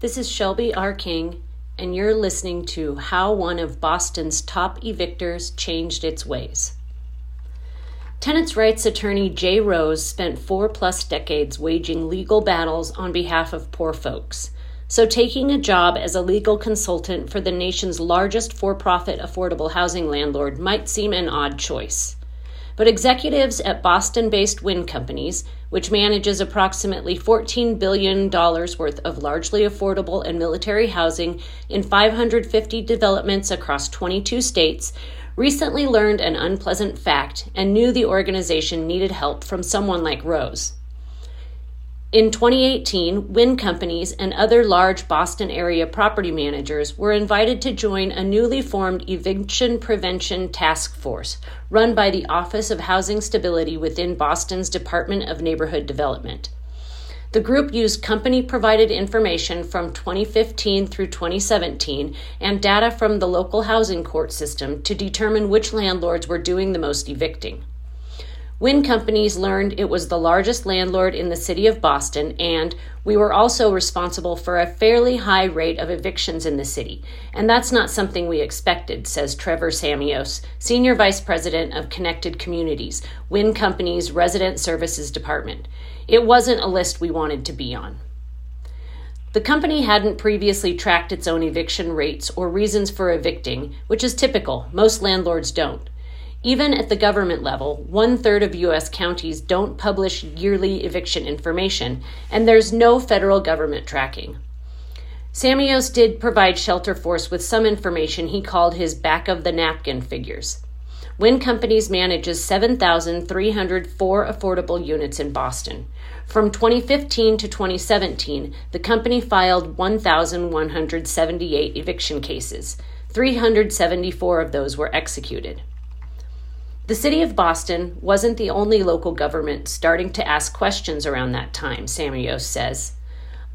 This is Shelby R. King, and you're listening to How One of Boston's Top Evictors Changed Its Ways. Tenants' rights attorney Jay Rose spent four plus decades waging legal battles on behalf of poor folks. So, taking a job as a legal consultant for the nation's largest for profit affordable housing landlord might seem an odd choice. But executives at Boston based Winn companies, which manages approximately $14 billion worth of largely affordable and military housing in 550 developments across 22 states, recently learned an unpleasant fact and knew the organization needed help from someone like Rose. In 2018, Winn companies and other large Boston area property managers were invited to join a newly formed eviction prevention task force run by the Office of Housing Stability within Boston's Department of Neighborhood Development. The group used company provided information from 2015 through 2017 and data from the local housing court system to determine which landlords were doing the most evicting. Winn companies learned it was the largest landlord in the city of Boston, and we were also responsible for a fairly high rate of evictions in the city. And that's not something we expected, says Trevor Samios, Senior Vice President of Connected Communities, Winn Company's Resident Services Department. It wasn't a list we wanted to be on. The company hadn't previously tracked its own eviction rates or reasons for evicting, which is typical. Most landlords don't. Even at the government level, one third of U.S. counties don't publish yearly eviction information, and there's no federal government tracking. Samios did provide Shelterforce with some information he called his back of the napkin figures. Winn Companies manages 7,304 affordable units in Boston. From 2015 to 2017, the company filed 1,178 eviction cases. 374 of those were executed. The city of Boston wasn't the only local government starting to ask questions around that time, Samios says.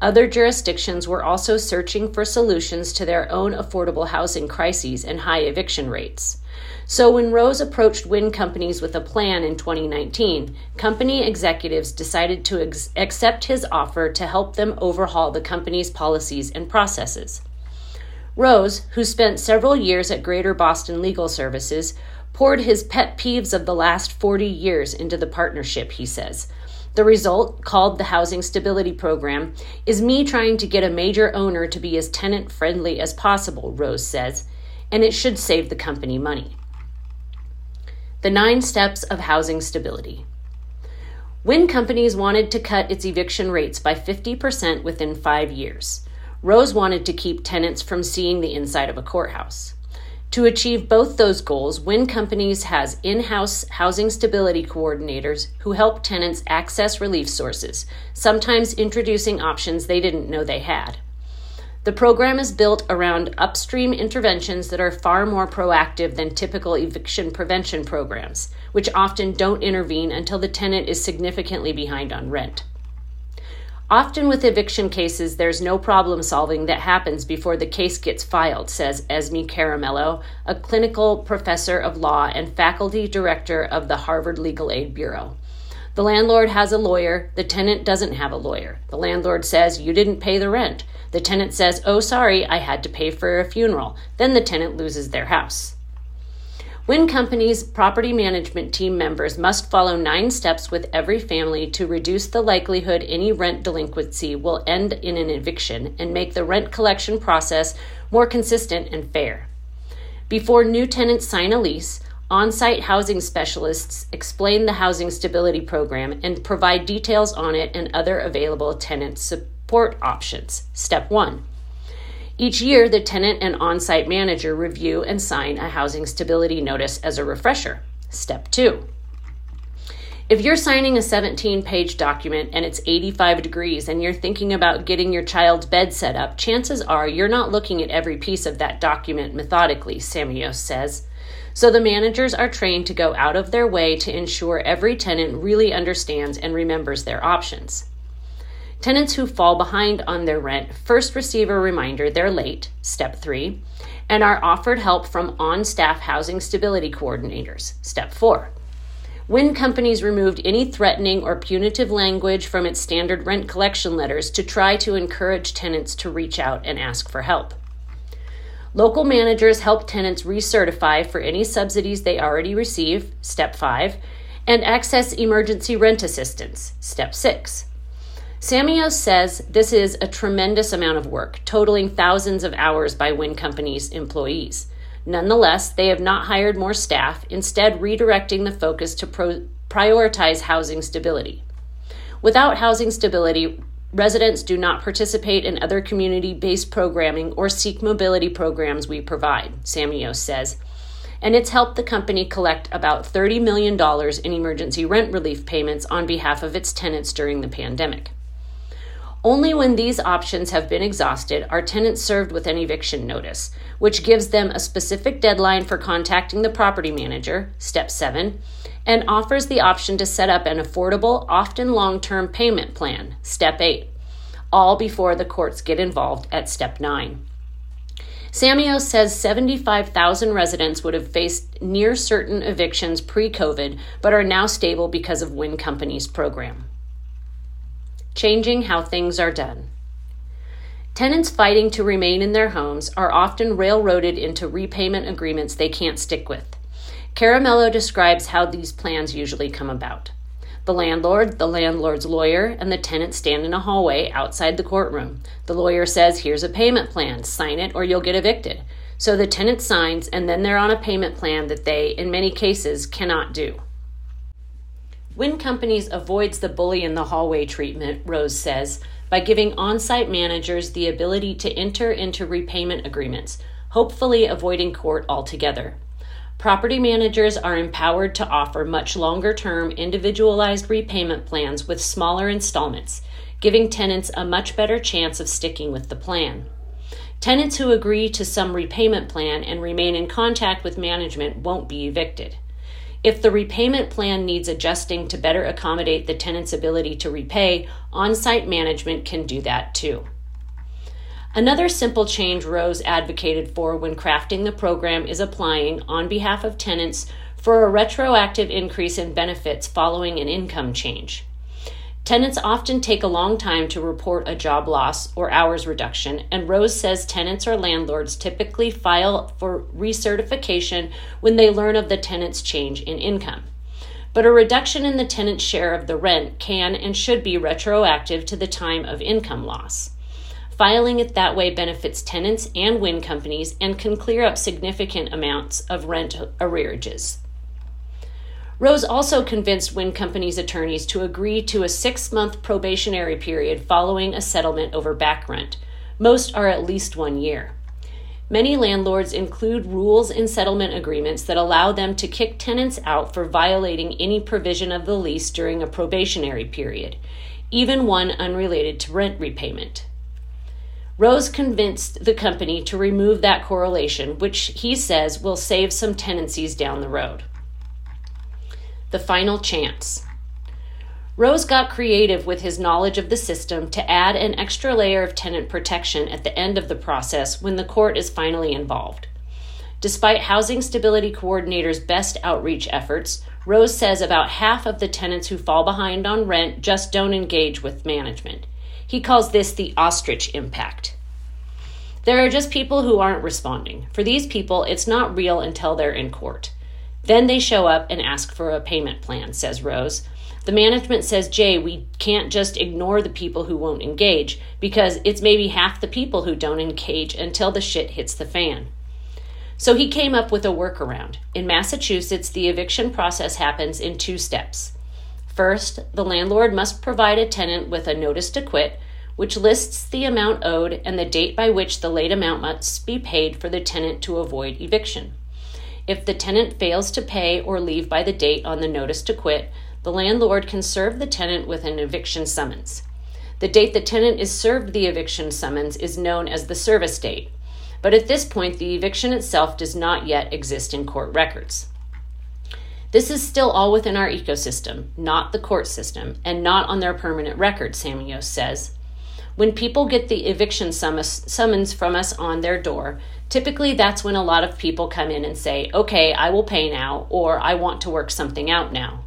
Other jurisdictions were also searching for solutions to their own affordable housing crises and high eviction rates. So when Rose approached Winn companies with a plan in 2019, company executives decided to ex- accept his offer to help them overhaul the company's policies and processes. Rose, who spent several years at Greater Boston Legal Services, poured his pet peeves of the last 40 years into the partnership, he says. The result, called the Housing Stability Program, is me trying to get a major owner to be as tenant friendly as possible, Rose says, and it should save the company money. The nine steps of housing stability. Winn companies wanted to cut its eviction rates by 50% within five years. Rose wanted to keep tenants from seeing the inside of a courthouse. To achieve both those goals, Winn Companies has in house housing stability coordinators who help tenants access relief sources, sometimes introducing options they didn't know they had. The program is built around upstream interventions that are far more proactive than typical eviction prevention programs, which often don't intervene until the tenant is significantly behind on rent. Often with eviction cases, there's no problem solving that happens before the case gets filed, says Esme Caramello, a clinical professor of law and faculty director of the Harvard Legal Aid Bureau. The landlord has a lawyer, the tenant doesn't have a lawyer. The landlord says, You didn't pay the rent. The tenant says, Oh, sorry, I had to pay for a funeral. Then the tenant loses their house. Winn Company's property management team members must follow nine steps with every family to reduce the likelihood any rent delinquency will end in an eviction and make the rent collection process more consistent and fair. Before new tenants sign a lease, on site housing specialists explain the housing stability program and provide details on it and other available tenant support options. Step 1 each year, the tenant and on site manager review and sign a housing stability notice as a refresher. Step two. If you're signing a 17 page document and it's 85 degrees and you're thinking about getting your child's bed set up, chances are you're not looking at every piece of that document methodically, Samios says. So the managers are trained to go out of their way to ensure every tenant really understands and remembers their options. Tenants who fall behind on their rent first receive a reminder they're late, step three, and are offered help from on staff housing stability coordinators, step four. Winn Companies removed any threatening or punitive language from its standard rent collection letters to try to encourage tenants to reach out and ask for help. Local managers help tenants recertify for any subsidies they already receive, step 5, and access emergency rent assistance, step 6. Samios says this is a tremendous amount of work, totaling thousands of hours by Winn Company's employees. Nonetheless, they have not hired more staff, instead, redirecting the focus to pro- prioritize housing stability. Without housing stability, residents do not participate in other community based programming or seek mobility programs we provide, Samios says. And it's helped the company collect about $30 million in emergency rent relief payments on behalf of its tenants during the pandemic. Only when these options have been exhausted are tenants served with an eviction notice, which gives them a specific deadline for contacting the property manager, step 7, and offers the option to set up an affordable, often long term payment plan, step 8, all before the courts get involved at step 9. Samios says 75,000 residents would have faced near certain evictions pre COVID, but are now stable because of Winn Company's program changing how things are done. Tenants fighting to remain in their homes are often railroaded into repayment agreements they can't stick with. Caramello describes how these plans usually come about. The landlord, the landlord's lawyer, and the tenant stand in a hallway outside the courtroom. The lawyer says, Here's a payment plan, sign it or you'll get evicted. So the tenant signs, and then they're on a payment plan that they, in many cases, cannot do. Winn Companies avoids the bully in the hallway treatment, Rose says, by giving on site managers the ability to enter into repayment agreements, hopefully avoiding court altogether. Property managers are empowered to offer much longer term individualized repayment plans with smaller installments, giving tenants a much better chance of sticking with the plan. Tenants who agree to some repayment plan and remain in contact with management won't be evicted. If the repayment plan needs adjusting to better accommodate the tenant's ability to repay, on site management can do that too. Another simple change Rose advocated for when crafting the program is applying, on behalf of tenants, for a retroactive increase in benefits following an income change. Tenants often take a long time to report a job loss or hours reduction, and Rose says tenants or landlords typically file for recertification when they learn of the tenant's change in income. But a reduction in the tenant's share of the rent can and should be retroactive to the time of income loss. Filing it that way benefits tenants and Winn companies and can clear up significant amounts of rent arrearages. Rose also convinced Winn Company's attorneys to agree to a six month probationary period following a settlement over back rent. Most are at least one year. Many landlords include rules in settlement agreements that allow them to kick tenants out for violating any provision of the lease during a probationary period, even one unrelated to rent repayment. Rose convinced the company to remove that correlation, which he says will save some tenancies down the road. The Final Chance. Rose got creative with his knowledge of the system to add an extra layer of tenant protection at the end of the process when the court is finally involved. Despite Housing Stability Coordinator's best outreach efforts, Rose says about half of the tenants who fall behind on rent just don't engage with management. He calls this the ostrich impact. There are just people who aren't responding. For these people, it's not real until they're in court. Then they show up and ask for a payment plan, says Rose. The management says, Jay, we can't just ignore the people who won't engage because it's maybe half the people who don't engage until the shit hits the fan. So he came up with a workaround. In Massachusetts, the eviction process happens in two steps. First, the landlord must provide a tenant with a notice to quit, which lists the amount owed and the date by which the late amount must be paid for the tenant to avoid eviction. If the tenant fails to pay or leave by the date on the notice to quit, the landlord can serve the tenant with an eviction summons. The date the tenant is served the eviction summons is known as the service date, but at this point, the eviction itself does not yet exist in court records. This is still all within our ecosystem, not the court system, and not on their permanent record, Samios says. When people get the eviction summons from us on their door, typically that's when a lot of people come in and say, okay, I will pay now, or I want to work something out now.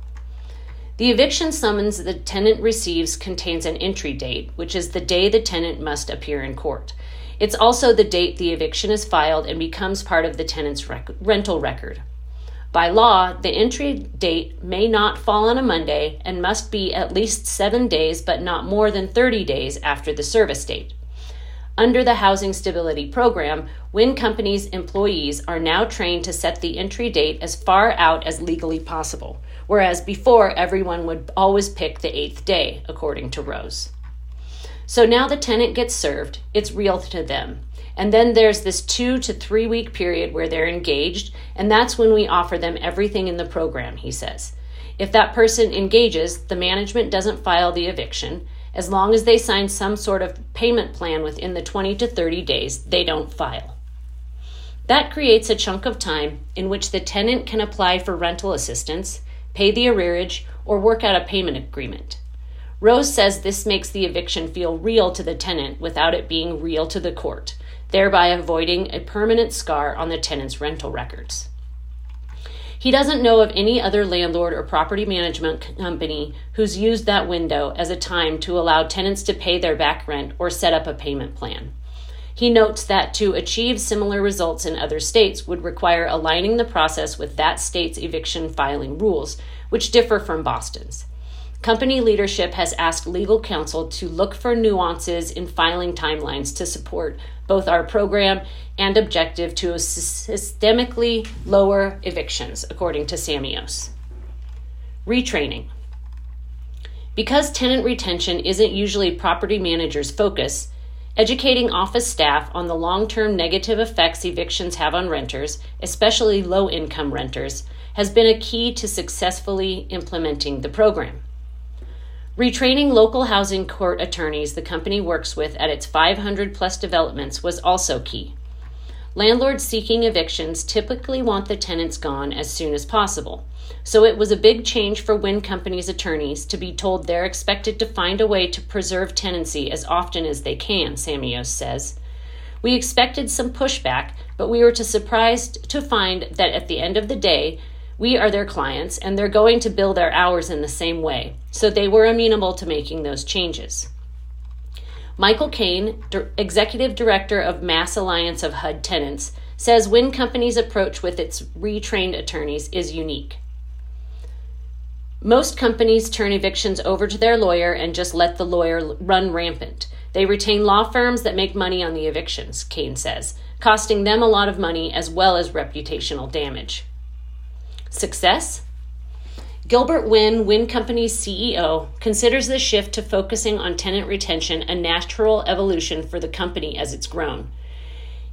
The eviction summons the tenant receives contains an entry date, which is the day the tenant must appear in court. It's also the date the eviction is filed and becomes part of the tenant's rec- rental record. By law, the entry date may not fall on a Monday and must be at least seven days, but not more than 30 days after the service date. Under the Housing Stability Program, Winn Company's employees are now trained to set the entry date as far out as legally possible, whereas before everyone would always pick the eighth day, according to Rose. So now the tenant gets served, it's real to them. And then there's this two to three week period where they're engaged, and that's when we offer them everything in the program, he says. If that person engages, the management doesn't file the eviction, as long as they sign some sort of payment plan within the 20 to 30 days, they don't file. That creates a chunk of time in which the tenant can apply for rental assistance, pay the arrearage, or work out a payment agreement. Rose says this makes the eviction feel real to the tenant without it being real to the court, thereby avoiding a permanent scar on the tenant's rental records. He doesn't know of any other landlord or property management company who's used that window as a time to allow tenants to pay their back rent or set up a payment plan. He notes that to achieve similar results in other states would require aligning the process with that state's eviction filing rules, which differ from Boston's. Company leadership has asked legal counsel to look for nuances in filing timelines to support both our program and objective to systemically lower evictions, according to Samios. Retraining. Because tenant retention isn't usually property managers' focus, educating office staff on the long term negative effects evictions have on renters, especially low income renters, has been a key to successfully implementing the program. Retraining local housing court attorneys the company works with at its 500 plus developments was also key. Landlords seeking evictions typically want the tenants gone as soon as possible, so it was a big change for Winn companies' attorneys to be told they're expected to find a way to preserve tenancy as often as they can, Samios says. We expected some pushback, but we were to surprised to find that at the end of the day, we are their clients, and they're going to bill their hours in the same way, so they were amenable to making those changes. Michael Kane, Executive Director of Mass Alliance of HUD Tenants, says Winn Company's approach with its retrained attorneys is unique. Most companies turn evictions over to their lawyer and just let the lawyer run rampant. They retain law firms that make money on the evictions, Kane says, costing them a lot of money as well as reputational damage. Success? Gilbert Wynn, Winn Company's CEO, considers the shift to focusing on tenant retention a natural evolution for the company as it's grown.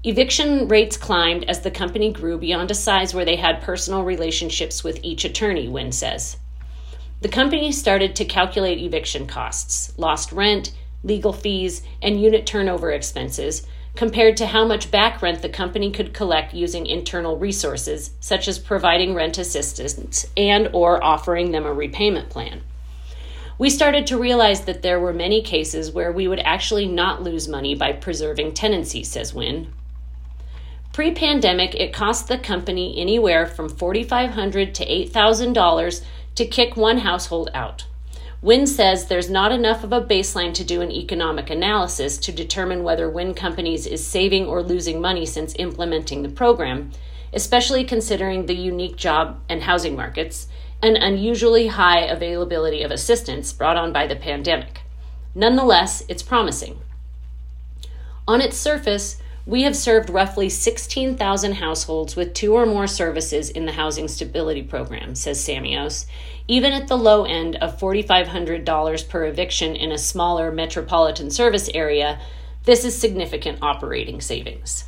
Eviction rates climbed as the company grew beyond a size where they had personal relationships with each attorney, Winn says. The company started to calculate eviction costs, lost rent, legal fees, and unit turnover expenses compared to how much back rent the company could collect using internal resources such as providing rent assistance and or offering them a repayment plan. We started to realize that there were many cases where we would actually not lose money by preserving tenancy, says Winn. Pre pandemic, it cost the company anywhere from 4,500 to $8,000 to kick one household out. Winn says there's not enough of a baseline to do an economic analysis to determine whether Winn Companies is saving or losing money since implementing the program, especially considering the unique job and housing markets and unusually high availability of assistance brought on by the pandemic. Nonetheless, it's promising. On its surface, we have served roughly 16,000 households with two or more services in the Housing Stability Program, says Samios, even at the low end of $4,500 per eviction in a smaller metropolitan service area, this is significant operating savings.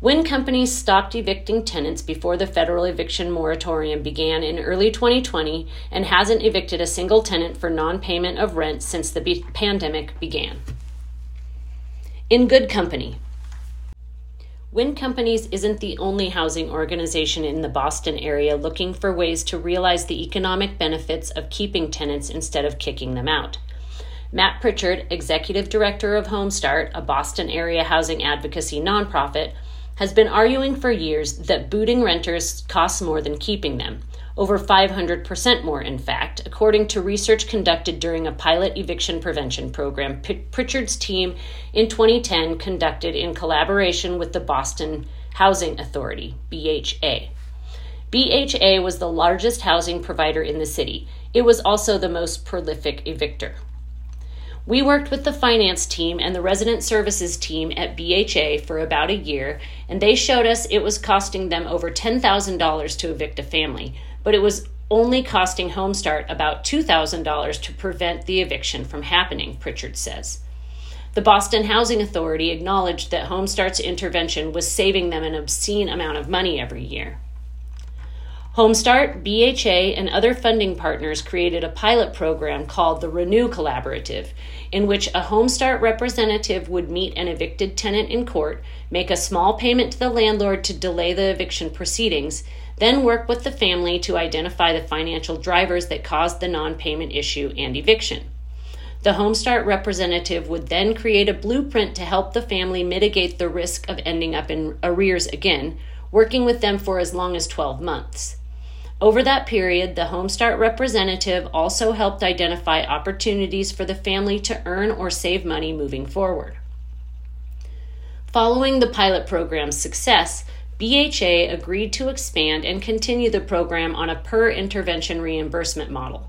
Winn companies stopped evicting tenants before the federal eviction moratorium began in early 2020 and hasn't evicted a single tenant for non payment of rent since the be- pandemic began. In good company, Winn Companies isn't the only housing organization in the Boston area looking for ways to realize the economic benefits of keeping tenants instead of kicking them out. Matt Pritchard, executive director of HomeStart, a Boston area housing advocacy nonprofit, has been arguing for years that booting renters costs more than keeping them. Over 500% more, in fact, according to research conducted during a pilot eviction prevention program Pritchard's team in 2010 conducted in collaboration with the Boston Housing Authority, BHA. BHA was the largest housing provider in the city. It was also the most prolific evictor. We worked with the finance team and the resident services team at BHA for about a year, and they showed us it was costing them over $10,000 to evict a family, but it was only costing HomeStart about $2,000 to prevent the eviction from happening, Pritchard says. The Boston Housing Authority acknowledged that HomeStart's intervention was saving them an obscene amount of money every year. HomeStart, BHA, and other funding partners created a pilot program called the Renew Collaborative, in which a HomeStart representative would meet an evicted tenant in court, make a small payment to the landlord to delay the eviction proceedings, then work with the family to identify the financial drivers that caused the non payment issue and eviction. The HomeStart representative would then create a blueprint to help the family mitigate the risk of ending up in arrears again, working with them for as long as 12 months. Over that period, the HomeStart representative also helped identify opportunities for the family to earn or save money moving forward. Following the pilot program's success, BHA agreed to expand and continue the program on a per intervention reimbursement model.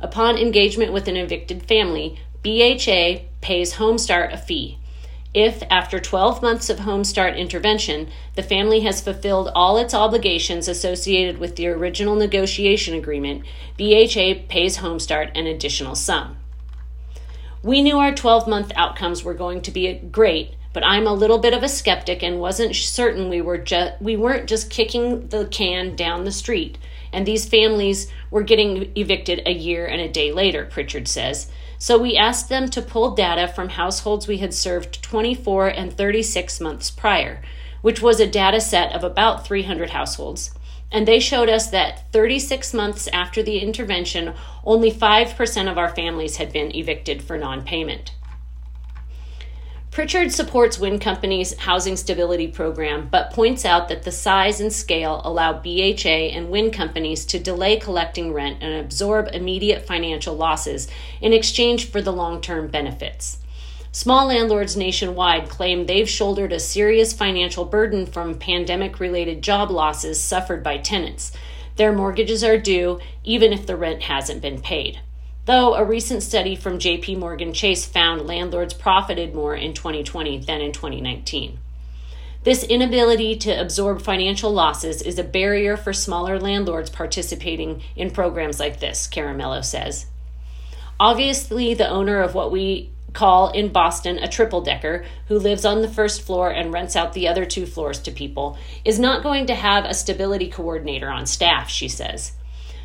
Upon engagement with an evicted family, BHA pays HomeStart a fee, if, after 12 months of HomeStart intervention, the family has fulfilled all its obligations associated with the original negotiation agreement, BHA pays HomeStart an additional sum. We knew our 12 month outcomes were going to be great, but I'm a little bit of a skeptic and wasn't certain we were ju- we weren't just kicking the can down the street and these families were getting evicted a year and a day later, Pritchard says. So we asked them to pull data from households we had served 24 and 36 months prior, which was a data set of about 300 households. And they showed us that 36 months after the intervention, only 5% of our families had been evicted for non payment. Pritchard supports Winn Company's housing stability program, but points out that the size and scale allow BHA and Winn Companies to delay collecting rent and absorb immediate financial losses in exchange for the long term benefits. Small landlords nationwide claim they've shouldered a serious financial burden from pandemic related job losses suffered by tenants. Their mortgages are due even if the rent hasn't been paid though a recent study from JP Morgan Chase found landlords profited more in 2020 than in 2019. This inability to absorb financial losses is a barrier for smaller landlords participating in programs like this, Caramello says. Obviously, the owner of what we call in Boston a triple decker who lives on the first floor and rents out the other two floors to people is not going to have a stability coordinator on staff, she says.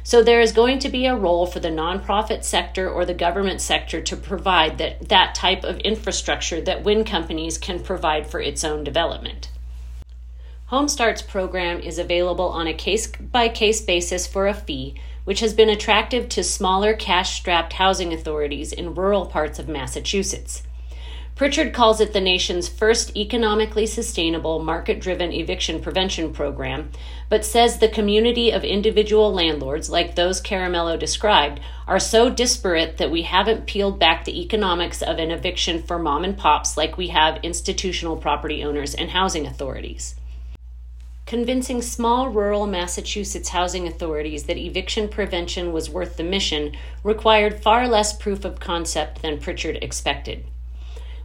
So there is going to be a role for the nonprofit sector or the government sector to provide that, that type of infrastructure that Winn companies can provide for its own development. HomeStart's program is available on a case by case basis for a fee, which has been attractive to smaller cash strapped housing authorities in rural parts of Massachusetts. Pritchard calls it the nation's first economically sustainable market driven eviction prevention program, but says the community of individual landlords, like those Caramello described, are so disparate that we haven't peeled back the economics of an eviction for mom and pops like we have institutional property owners and housing authorities. Convincing small rural Massachusetts housing authorities that eviction prevention was worth the mission required far less proof of concept than Pritchard expected.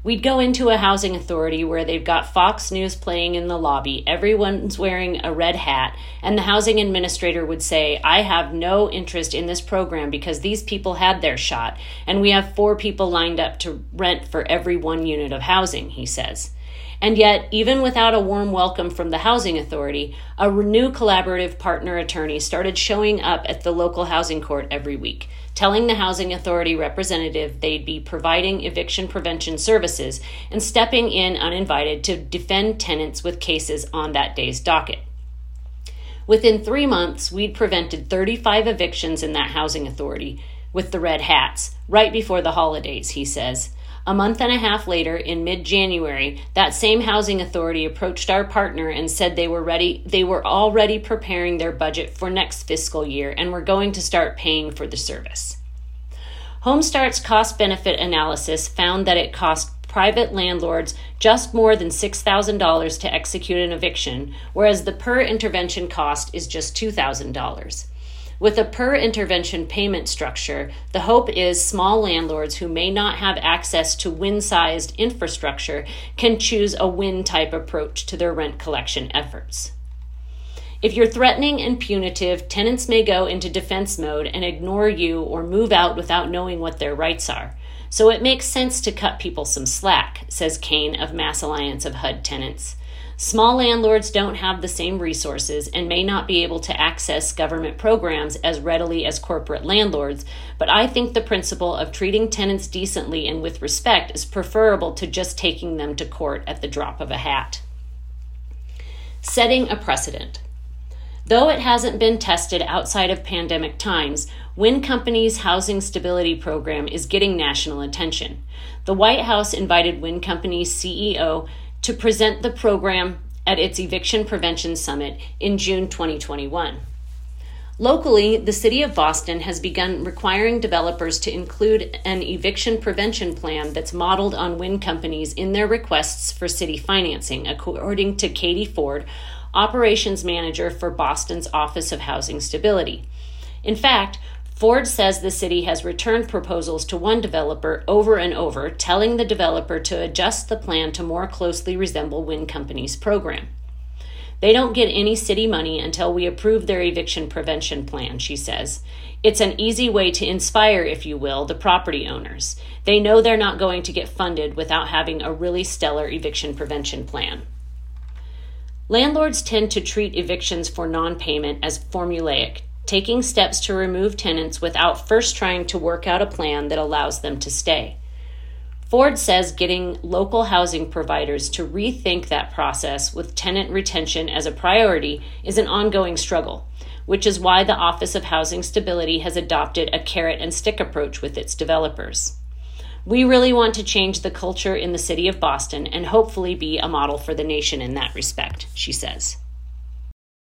We'd go into a housing authority where they've got Fox News playing in the lobby, everyone's wearing a red hat, and the housing administrator would say, I have no interest in this program because these people had their shot, and we have four people lined up to rent for every one unit of housing, he says. And yet, even without a warm welcome from the housing authority, a new collaborative partner attorney started showing up at the local housing court every week telling the housing authority representative they'd be providing eviction prevention services and stepping in uninvited to defend tenants with cases on that day's docket. Within three months, we'd prevented 35 evictions in that housing authority with the red hats right before the holidays, he says. A month and a half later, in mid January, that same housing authority approached our partner and said they were ready they were already preparing their budget for next fiscal year and were going to start paying for the service. HomeStart's cost benefit analysis found that it cost private landlords just more than $6,000 to execute an eviction, whereas the per intervention cost is just $2,000. With a per intervention payment structure, the hope is small landlords who may not have access to Winn sized infrastructure can choose a Winn type approach to their rent collection efforts. If you're threatening and punitive, tenants may go into defense mode and ignore you or move out without knowing what their rights are. So it makes sense to cut people some slack, says Kane of Mass Alliance of HUD Tenants. Small landlords don't have the same resources and may not be able to access government programs as readily as corporate landlords, but I think the principle of treating tenants decently and with respect is preferable to just taking them to court at the drop of a hat. Setting a precedent. Though it hasn't been tested outside of pandemic times, Winn Company's housing stability program is getting national attention. The White House invited Winn Company's CEO to present the program at its Eviction Prevention Summit in June 2021. Locally, the City of Boston has begun requiring developers to include an eviction prevention plan that's modeled on Winn companies in their requests for city financing, according to Katie Ford, operations manager for Boston's Office of Housing Stability. In fact, Ford says the city has returned proposals to one developer over and over, telling the developer to adjust the plan to more closely resemble Winn Company's program. They don't get any city money until we approve their eviction prevention plan, she says. It's an easy way to inspire, if you will, the property owners. They know they're not going to get funded without having a really stellar eviction prevention plan. Landlords tend to treat evictions for non payment as formulaic, taking steps to remove tenants without first trying to work out a plan that allows them to stay. Ford says getting local housing providers to rethink that process with tenant retention as a priority is an ongoing struggle, which is why the Office of Housing Stability has adopted a carrot and stick approach with its developers. We really want to change the culture in the city of Boston and hopefully be a model for the nation in that respect, she says.